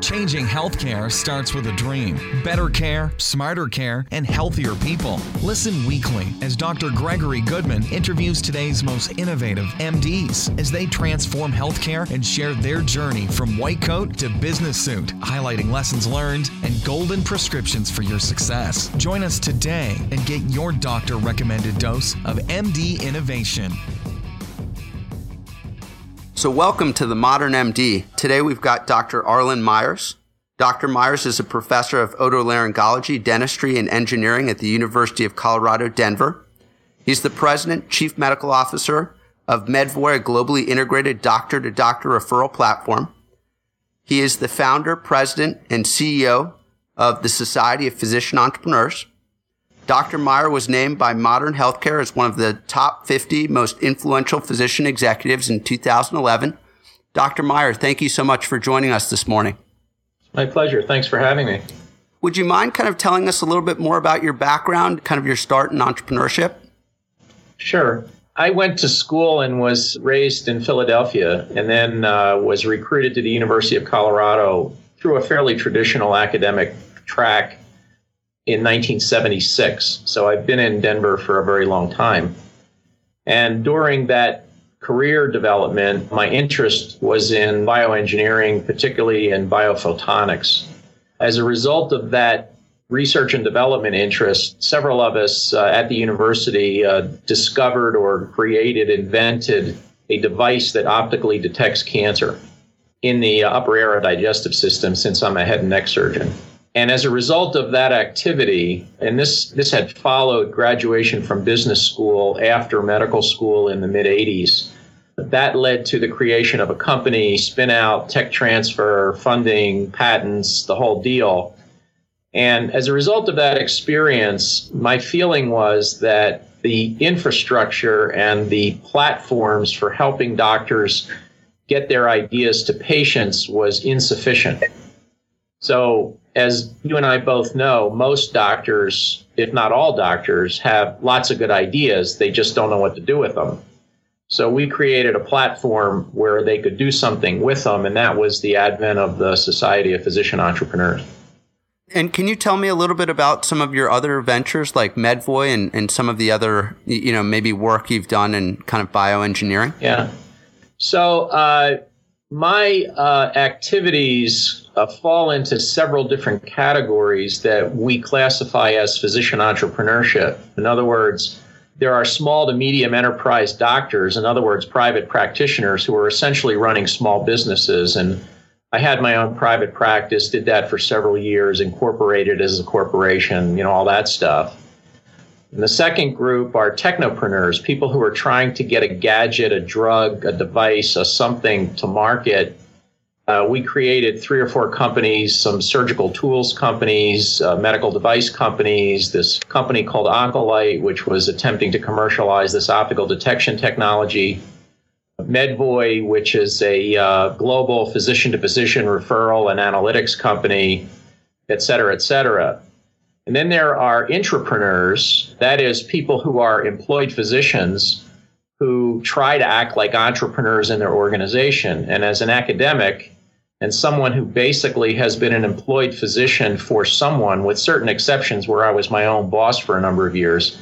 Changing healthcare starts with a dream. Better care, smarter care, and healthier people. Listen weekly as Dr. Gregory Goodman interviews today's most innovative MDs as they transform healthcare and share their journey from white coat to business suit, highlighting lessons learned and golden prescriptions for your success. Join us today and get your doctor recommended dose of MD innovation. So, welcome to the Modern MD. Today we've got Dr. Arlen Meyers. Dr. Meyers is a professor of otolaryngology, dentistry, and engineering at the University of Colorado, Denver. He's the president, chief medical officer of Medvoy, a globally integrated doctor to doctor referral platform. He is the founder, president, and CEO of the Society of Physician Entrepreneurs. Dr. Meyer was named by Modern Healthcare as one of the top 50 most influential physician executives in 2011. Dr. Meyer, thank you so much for joining us this morning. My pleasure. Thanks for having me. Would you mind kind of telling us a little bit more about your background, kind of your start in entrepreneurship? Sure. I went to school and was raised in Philadelphia and then uh, was recruited to the University of Colorado through a fairly traditional academic track in 1976. So I've been in Denver for a very long time. And during that career development, my interest was in bioengineering, particularly in biophotonics. As a result of that research and development interest, several of us uh, at the university uh, discovered or created, invented a device that optically detects cancer in the uh, upper aerodigestive system since I'm a head and neck surgeon. And as a result of that activity, and this, this had followed graduation from business school after medical school in the mid 80s, that led to the creation of a company, spin out, tech transfer, funding, patents, the whole deal. And as a result of that experience, my feeling was that the infrastructure and the platforms for helping doctors get their ideas to patients was insufficient. So, as you and I both know, most doctors, if not all doctors, have lots of good ideas. They just don't know what to do with them. So, we created a platform where they could do something with them, and that was the advent of the Society of Physician Entrepreneurs. And can you tell me a little bit about some of your other ventures like Medvoy and, and some of the other, you know, maybe work you've done in kind of bioengineering? Yeah. So, uh, my uh, activities uh, fall into several different categories that we classify as physician entrepreneurship. In other words, there are small to medium enterprise doctors, in other words, private practitioners who are essentially running small businesses. And I had my own private practice, did that for several years, incorporated as a corporation, you know, all that stuff. And the second group are technopreneurs, people who are trying to get a gadget, a drug, a device, a something to market. Uh, we created three or four companies, some surgical tools companies, uh, medical device companies, this company called Oncolight, which was attempting to commercialize this optical detection technology. Medvoy, which is a uh, global physician to physician referral and analytics company, et cetera, et cetera. And then there are intrapreneurs, that is, people who are employed physicians who try to act like entrepreneurs in their organization. And as an academic and someone who basically has been an employed physician for someone, with certain exceptions where I was my own boss for a number of years,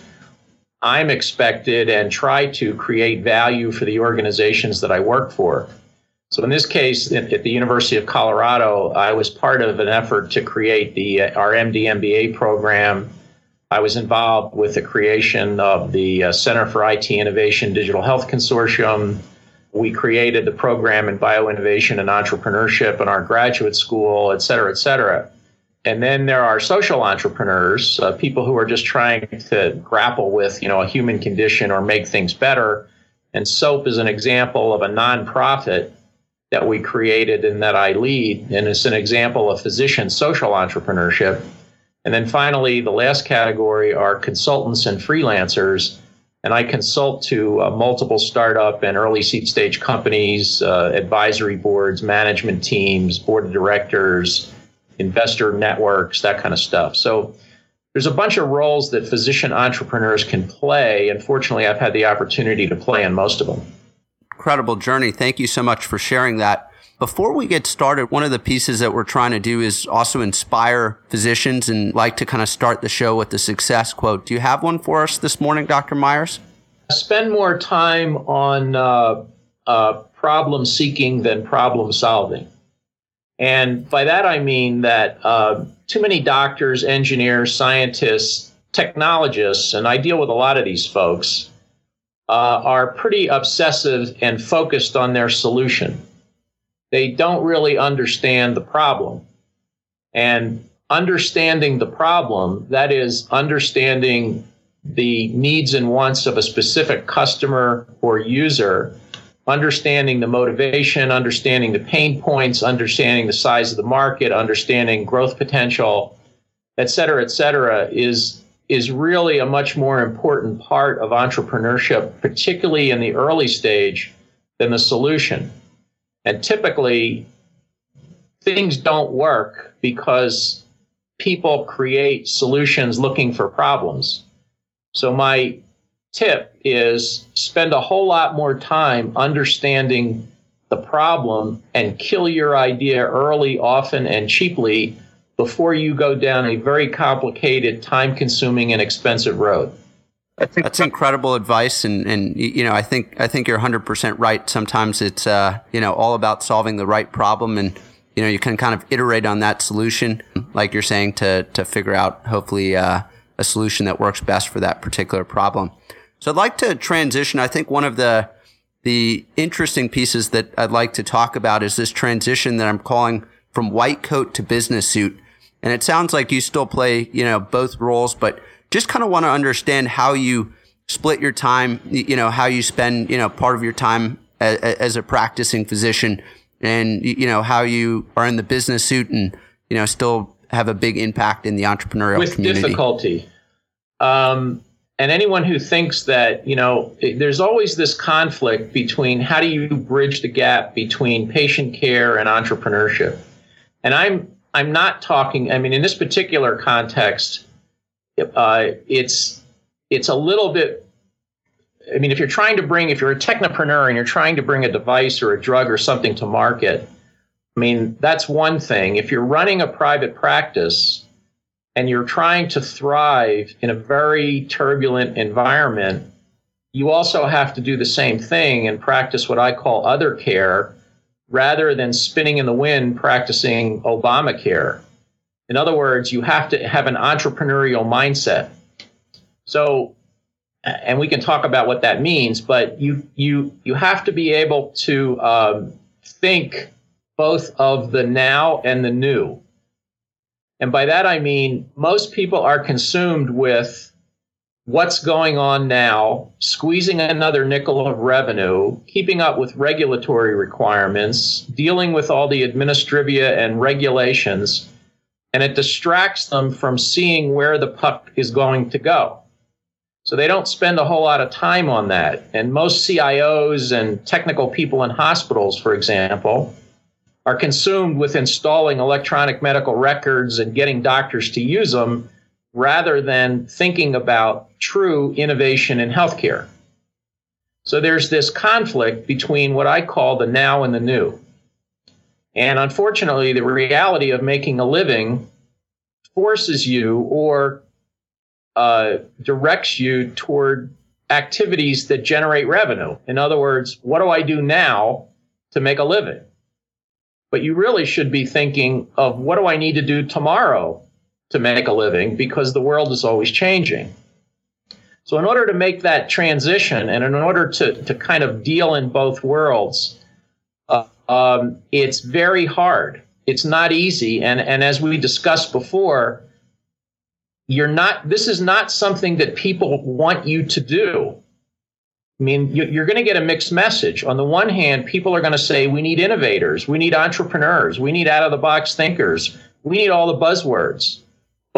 I'm expected and try to create value for the organizations that I work for. So in this case, at the University of Colorado, I was part of an effort to create the uh, our MD MBA program. I was involved with the creation of the uh, Center for IT Innovation Digital Health Consortium. We created the program in bioinnovation and entrepreneurship in our graduate school, et cetera, et cetera. And then there are social entrepreneurs, uh, people who are just trying to grapple with, you know, a human condition or make things better. And SoPE is an example of a nonprofit that we created and that I lead. And it's an example of physician social entrepreneurship. And then finally, the last category are consultants and freelancers. And I consult to uh, multiple startup and early seed stage companies, uh, advisory boards, management teams, board of directors, investor networks, that kind of stuff. So there's a bunch of roles that physician entrepreneurs can play. And fortunately, I've had the opportunity to play in most of them incredible journey. Thank you so much for sharing that. Before we get started, one of the pieces that we're trying to do is also inspire physicians and like to kind of start the show with the success quote. Do you have one for us this morning, Dr. Meyers? Spend more time on uh, uh, problem seeking than problem solving. And by that I mean that uh, too many doctors, engineers, scientists, technologists, and I deal with a lot of these folks, uh, are pretty obsessive and focused on their solution they don't really understand the problem. And understanding the problem, that is, understanding the needs and wants of a specific customer or user, understanding the motivation, understanding the pain points, understanding the size of the market, understanding growth potential, et cetera, et cetera, is is really a much more important part of entrepreneurship, particularly in the early stage, than the solution. And typically, things don't work because people create solutions looking for problems. So, my tip is spend a whole lot more time understanding the problem and kill your idea early, often, and cheaply before you go down a very complicated, time consuming, and expensive road. That's incredible advice, and, and you know I think I think you're 100 percent right. Sometimes it's uh, you know all about solving the right problem, and you know you can kind of iterate on that solution, like you're saying, to to figure out hopefully uh, a solution that works best for that particular problem. So I'd like to transition. I think one of the the interesting pieces that I'd like to talk about is this transition that I'm calling from white coat to business suit, and it sounds like you still play you know both roles, but just kind of want to understand how you split your time, you know, how you spend, you know, part of your time as, as a practicing physician and, you know, how you are in the business suit and, you know, still have a big impact in the entrepreneurial with community. difficulty. Um, and anyone who thinks that, you know, there's always this conflict between how do you bridge the gap between patient care and entrepreneurship. And I'm I'm not talking, I mean, in this particular context, uh, it's it's a little bit. I mean, if you're trying to bring, if you're a technopreneur and you're trying to bring a device or a drug or something to market, I mean, that's one thing. If you're running a private practice and you're trying to thrive in a very turbulent environment, you also have to do the same thing and practice what I call other care rather than spinning in the wind practicing Obamacare. In other words, you have to have an entrepreneurial mindset. So, and we can talk about what that means, but you you you have to be able to um, think both of the now and the new. And by that I mean most people are consumed with what's going on now, squeezing another nickel of revenue, keeping up with regulatory requirements, dealing with all the administrivia and regulations and it distracts them from seeing where the puck is going to go. So they don't spend a whole lot of time on that. And most CIOs and technical people in hospitals, for example, are consumed with installing electronic medical records and getting doctors to use them rather than thinking about true innovation in healthcare. So there's this conflict between what I call the now and the new. And unfortunately, the reality of making a living forces you or uh, directs you toward activities that generate revenue. In other words, what do I do now to make a living? But you really should be thinking of what do I need to do tomorrow to make a living because the world is always changing. So, in order to make that transition and in order to, to kind of deal in both worlds, um, it's very hard. It's not easy. And, and as we discussed before, you're not, this is not something that people want you to do. I mean, you're going to get a mixed message. On the one hand, people are going to say, we need innovators, we need entrepreneurs, we need out of the box thinkers, we need all the buzzwords.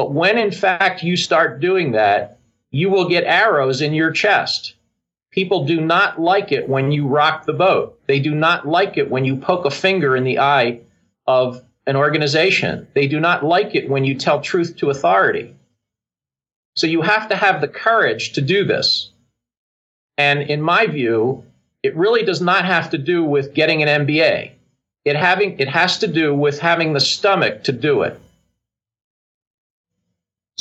But when in fact you start doing that, you will get arrows in your chest. People do not like it when you rock the boat. They do not like it when you poke a finger in the eye of an organization. They do not like it when you tell truth to authority. So you have to have the courage to do this. And in my view, it really does not have to do with getting an MBA. It having it has to do with having the stomach to do it.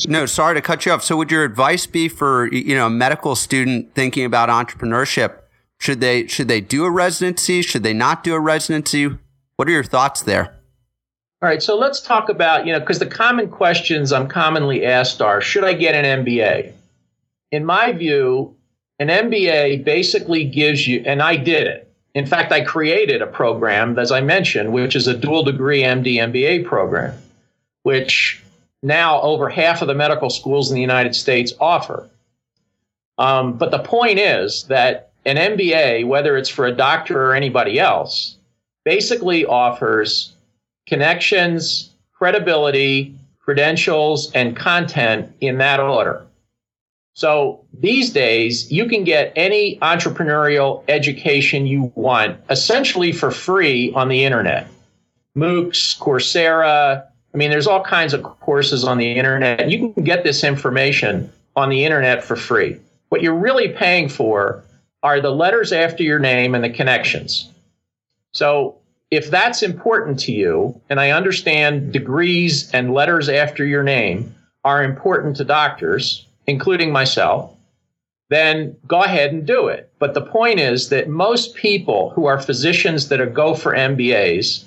No, sorry to cut you off. So would your advice be for you know a medical student thinking about entrepreneurship? Should they should they do a residency? Should they not do a residency? What are your thoughts there? All right, so let's talk about, you know, because the common questions I'm commonly asked are should I get an MBA? In my view, an MBA basically gives you, and I did it. In fact, I created a program, as I mentioned, which is a dual degree MD MBA program, which now over half of the medical schools in the United States offer. Um, but the point is that an MBA, whether it's for a doctor or anybody else, basically offers connections, credibility, credentials, and content in that order. So these days, you can get any entrepreneurial education you want essentially for free on the internet. MOOCs, Coursera. I mean, there's all kinds of courses on the internet. You can get this information on the internet for free. What you're really paying for are the letters after your name and the connections. So if that's important to you, and I understand degrees and letters after your name are important to doctors, including myself, then go ahead and do it. But the point is that most people who are physicians that go for MBAs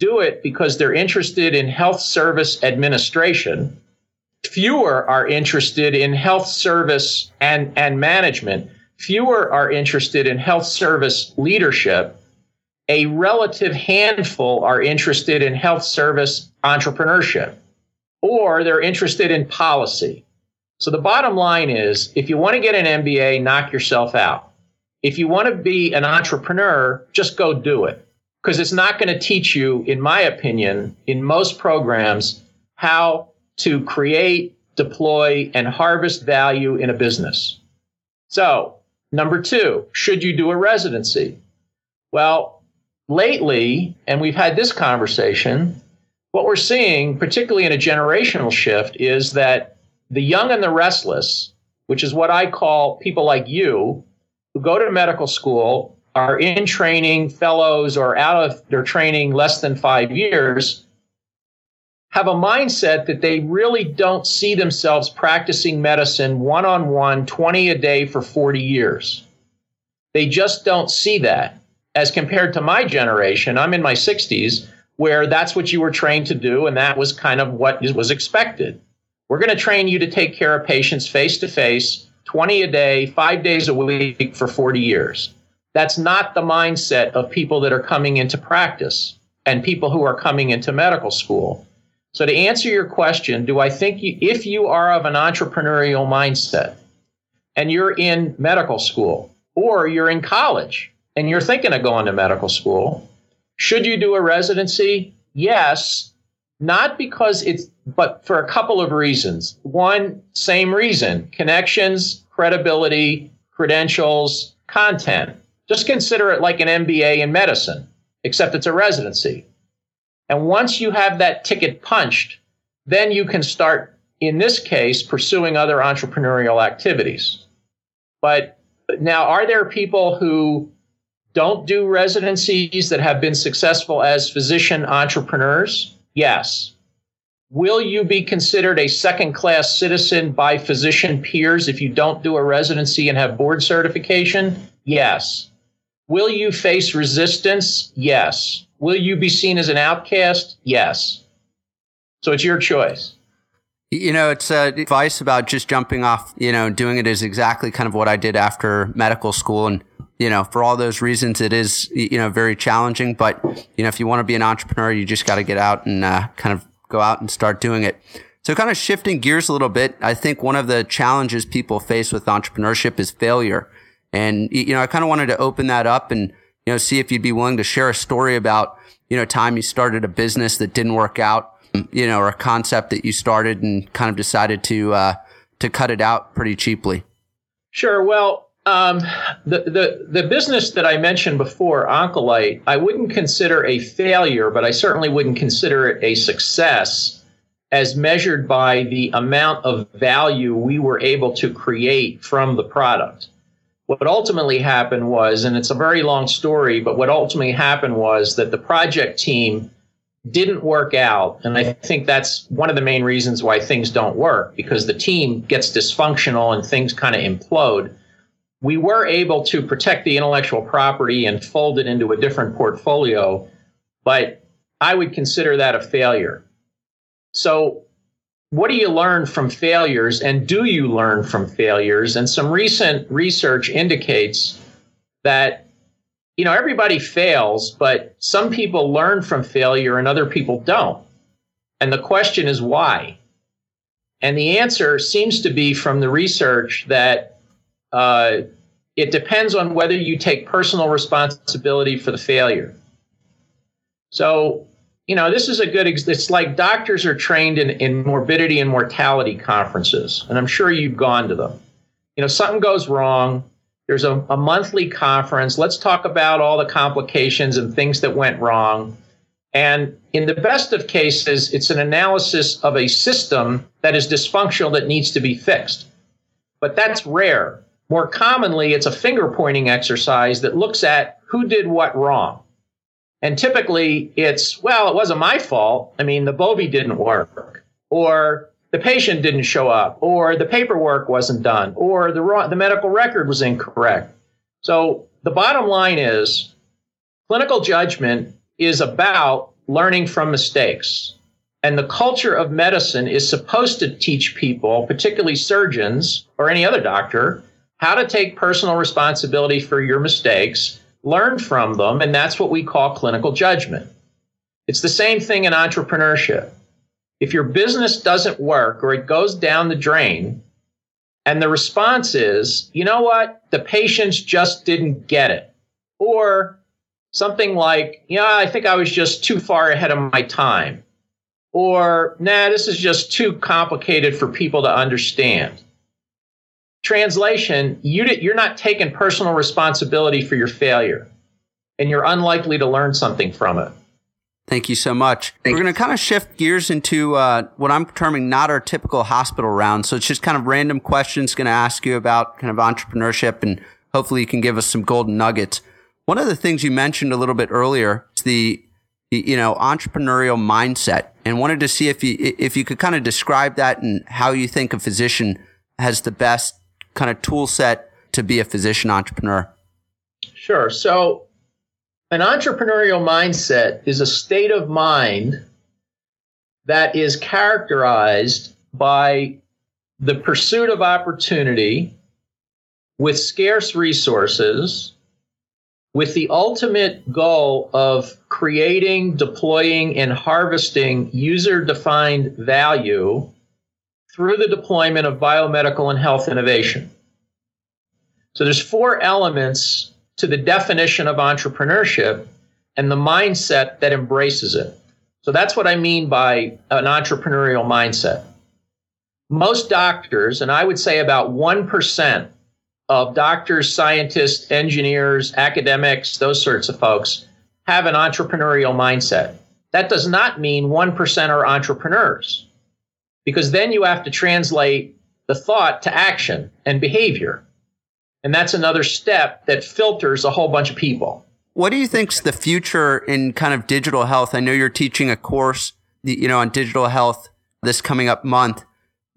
do it because they're interested in health service administration. Fewer are interested in health service and, and management. Fewer are interested in health service leadership a relative handful are interested in health service entrepreneurship or they're interested in policy. So the bottom line is if you want to get an MBA, knock yourself out. If you want to be an entrepreneur, just go do it because it's not going to teach you, in my opinion, in most programs, how to create, deploy, and harvest value in a business. So, number two, should you do a residency? Well, lately, and we've had this conversation, what we're seeing, particularly in a generational shift, is that the young and the restless, which is what I call people like you who go to medical school, are in training, fellows, or out of their training less than five years, have a mindset that they really don't see themselves practicing medicine one on one, 20 a day for 40 years. They just don't see that as compared to my generation, I'm in my 60s, where that's what you were trained to do, and that was kind of what was expected. We're going to train you to take care of patients face to face, 20 a day, five days a week for 40 years. That's not the mindset of people that are coming into practice and people who are coming into medical school. So, to answer your question, do I think you, if you are of an entrepreneurial mindset and you're in medical school or you're in college and you're thinking of going to medical school, should you do a residency? Yes, not because it's, but for a couple of reasons. One, same reason connections, credibility, credentials, content. Just consider it like an MBA in medicine, except it's a residency. And once you have that ticket punched, then you can start, in this case, pursuing other entrepreneurial activities. But now, are there people who don't do residencies that have been successful as physician entrepreneurs? Yes. Will you be considered a second class citizen by physician peers if you don't do a residency and have board certification? Yes. Will you face resistance? Yes. Will you be seen as an outcast? Yes. So it's your choice. You know, it's uh, advice about just jumping off, you know, doing it is exactly kind of what I did after medical school. And you know, for all those reasons, it is, you know, very challenging. But, you know, if you want to be an entrepreneur, you just got to get out and uh, kind of go out and start doing it. So kind of shifting gears a little bit, I think one of the challenges people face with entrepreneurship is failure. And, you know, I kind of wanted to open that up and, you know, see if you'd be willing to share a story about, you know, time you started a business that didn't work out, you know, or a concept that you started and kind of decided to, uh, to cut it out pretty cheaply. Sure. Well, um, the, the, the business that I mentioned before, Oncolite, I wouldn't consider a failure, but I certainly wouldn't consider it a success as measured by the amount of value we were able to create from the product. What ultimately happened was, and it's a very long story, but what ultimately happened was that the project team didn't work out. And I think that's one of the main reasons why things don't work because the team gets dysfunctional and things kind of implode. We were able to protect the intellectual property and fold it into a different portfolio, but I would consider that a failure. So, what do you learn from failures and do you learn from failures? And some recent research indicates that you know, everybody fails, but some people learn from failure and other people don't. And the question is why? And the answer seems to be from the research that uh, it depends on whether you take personal responsibility for the failure. So, you know, this is a good, it's like doctors are trained in, in morbidity and mortality conferences, and I'm sure you've gone to them. You know, something goes wrong, there's a, a monthly conference. Let's talk about all the complications and things that went wrong. And in the best of cases, it's an analysis of a system that is dysfunctional that needs to be fixed. But that's rare. More commonly, it's a finger pointing exercise that looks at who did what wrong. And typically it's, well, it wasn't my fault. I mean, the Bovie didn't work. Or the patient didn't show up, or the paperwork wasn't done, or the, the medical record was incorrect. So the bottom line is clinical judgment is about learning from mistakes. And the culture of medicine is supposed to teach people, particularly surgeons or any other doctor, how to take personal responsibility for your mistakes, learn from them, and that's what we call clinical judgment. It's the same thing in entrepreneurship if your business doesn't work or it goes down the drain, and the response is, you know what, the patients just didn't get it. Or something like, yeah, I think I was just too far ahead of my time. Or, nah, this is just too complicated for people to understand. Translation, you, you're not taking personal responsibility for your failure, and you're unlikely to learn something from it. Thank you so much. Thanks. We're going to kind of shift gears into uh, what I'm terming not our typical hospital round. So it's just kind of random questions going to ask you about kind of entrepreneurship and hopefully you can give us some golden nuggets. One of the things you mentioned a little bit earlier is the, you know, entrepreneurial mindset and wanted to see if you, if you could kind of describe that and how you think a physician has the best kind of tool set to be a physician entrepreneur. Sure. So an entrepreneurial mindset is a state of mind that is characterized by the pursuit of opportunity with scarce resources, with the ultimate goal of creating, deploying, and harvesting user defined value through the deployment of biomedical and health innovation. So there's four elements to the definition of entrepreneurship and the mindset that embraces it. So that's what I mean by an entrepreneurial mindset. Most doctors, and I would say about 1% of doctors, scientists, engineers, academics, those sorts of folks, have an entrepreneurial mindset. That does not mean 1% are entrepreneurs, because then you have to translate the thought to action and behavior. And that's another step that filters a whole bunch of people. What do you think's the future in kind of digital health? I know you're teaching a course, you know, on digital health this coming up month.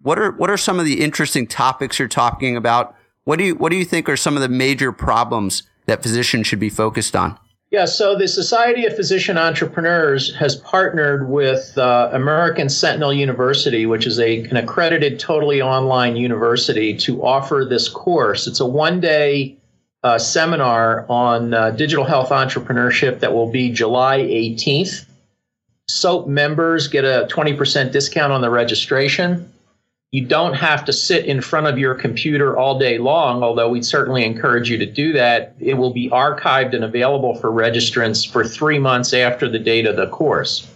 What are what are some of the interesting topics you're talking about? What do you what do you think are some of the major problems that physicians should be focused on? Yeah, so the Society of Physician Entrepreneurs has partnered with uh, American Sentinel University, which is a, an accredited totally online university, to offer this course. It's a one day uh, seminar on uh, digital health entrepreneurship that will be July 18th. SoPE members get a 20% discount on the registration. You don't have to sit in front of your computer all day long, although we'd certainly encourage you to do that. It will be archived and available for registrants for three months after the date of the course.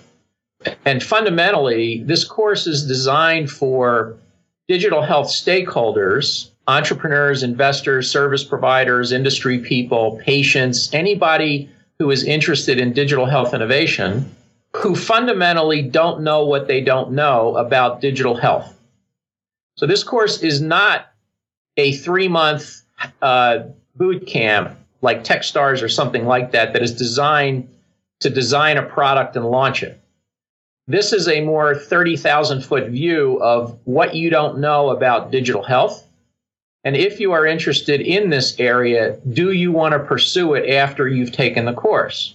And fundamentally, this course is designed for digital health stakeholders, entrepreneurs, investors, service providers, industry people, patients, anybody who is interested in digital health innovation who fundamentally don't know what they don't know about digital health. So this course is not a three month uh, boot camp like Techstars or something like that that is designed to design a product and launch it. This is a more 30,000 foot view of what you don't know about digital health. And if you are interested in this area, do you want to pursue it after you've taken the course?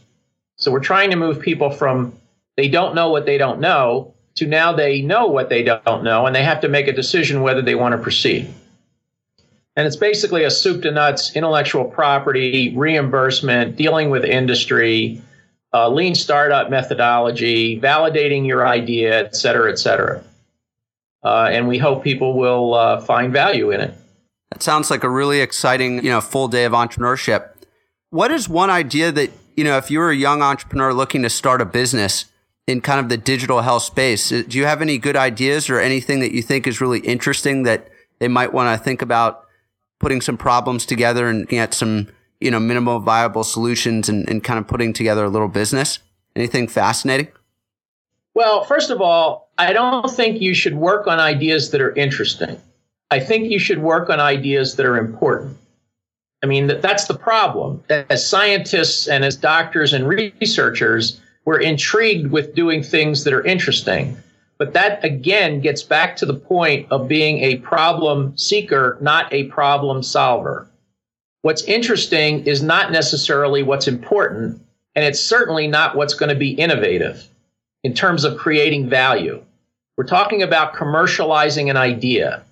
So we're trying to move people from they don't know what they don't know to now they know what they don't know and they have to make a decision whether they want to proceed. And it's basically a soup to nuts intellectual property, reimbursement, dealing with industry, uh, lean startup methodology, validating your idea, et cetera, et cetera. Uh, and we hope people will uh, find value in it. That sounds like a really exciting, you know, full day of entrepreneurship. What is one idea that, you know, if you were a young entrepreneur looking to start a business in kind of the digital health space, uh, do you have any good ideas or anything that you think is really interesting that they might want to think about putting some problems together and get some, you know, minimal viable solutions and, and kind of putting together a little business? Anything fascinating? Well, first of all, I don't think you should work on ideas that are interesting. I think you should work on ideas that are important. I mean, that's the problem. As scientists and as doctors and researchers, we're intrigued with doing things that are interesting. But that again gets back to the point of being a problem seeker, not a problem solver. What's interesting is not necessarily what's important, and it's certainly not what's going to be innovative in terms of creating value. We're talking about commercializing an idea.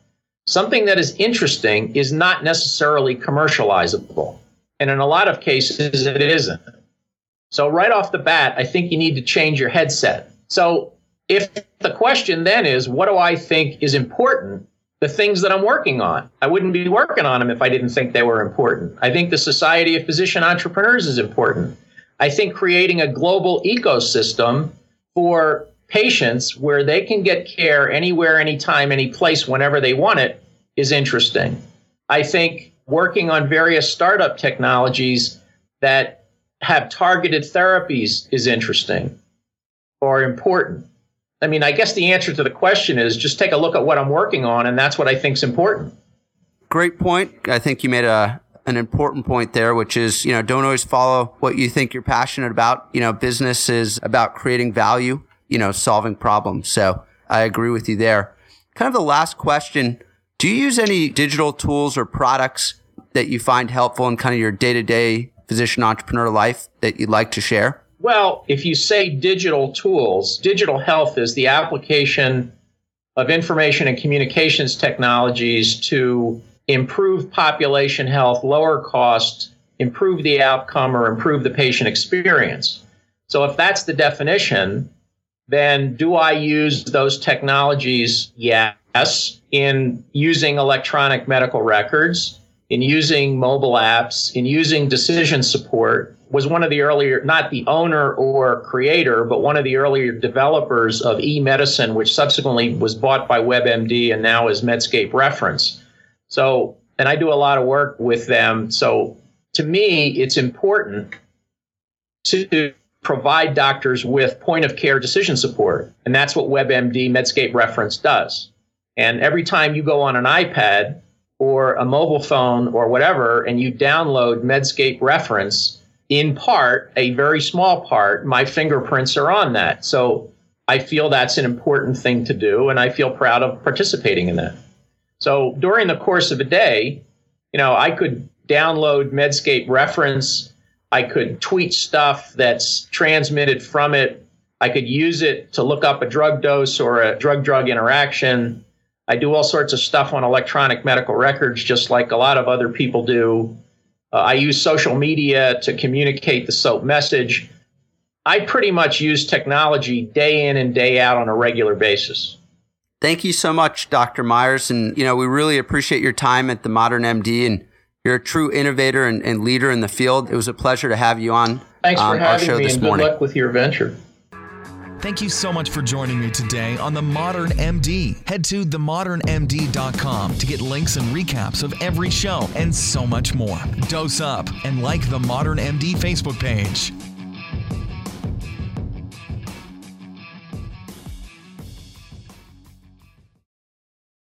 Something that is interesting is not necessarily commercializable. And in a lot of cases, it isn't. So, right off the bat, I think you need to change your headset. So, if the question then is, what do I think is important? The things that I'm working on. I wouldn't be working on them if I didn't think they were important. I think the Society of Physician Entrepreneurs is important. I think creating a global ecosystem for patients where they can get care anywhere, anytime, any place, whenever they want it is interesting. I think working on various startup technologies that have targeted therapies is interesting or important. I mean, I guess the answer to the question is just take a look at what I'm working on, and that's what I think is important. Great point. I think you made a an important point there, which is, you know, don't always follow what you think you're passionate about. You know, business is about creating value, you know, solving problems. So I agree with you there. Kind of the last question. Do you use any digital tools or products that you find helpful in kind of your day to day physician entrepreneur life that you'd like to share? Well, if you say digital tools, digital health is the application of information and communications technologies to improve population health, lower cost, improve the outcome, or improve the patient experience. So, if that's the definition, then do I use those technologies? Yes, in using electronic medical records, in using mobile apps, in using decision support, was one of the earlier, not the owner or creator, but one of the earlier developers of eMedicine, which subsequently was bought by WebMD and now is Medscape Reference. So, and I do a lot of work with them. So to me, it's important to provide doctors with point of care decision support. And that's what WebMD Medscape Reference does. And every time you go on an iPad or a mobile phone or whatever, and you download Medscape Reference, in part, a very small part, my fingerprints are on that. So I feel that's an important thing to do, and I feel proud of participating in that. So during the course of a day, you know, I could download Medscape reference. I could tweet stuff that's transmitted from it. I could use it to look up a drug dose or a drug drug interaction. I do all sorts of stuff on electronic medical records, just like a lot of other people do. Uh, I use social media to communicate the SoPE message. I pretty much use technology day in and day out on a regular basis. Thank you so much, Dr. Meyers. And, you know, we really appreciate your time at the Modern MD and you're a true innovator and, and leader in the field. It was a pleasure to have you on Thanks um, for having me and morning. good luck with your venture. Thank you so much for joining me today on The Modern MD. Head to themodernmd.com to get links and recaps of every show and so much more. Dose up and like The Modern MD Facebook page.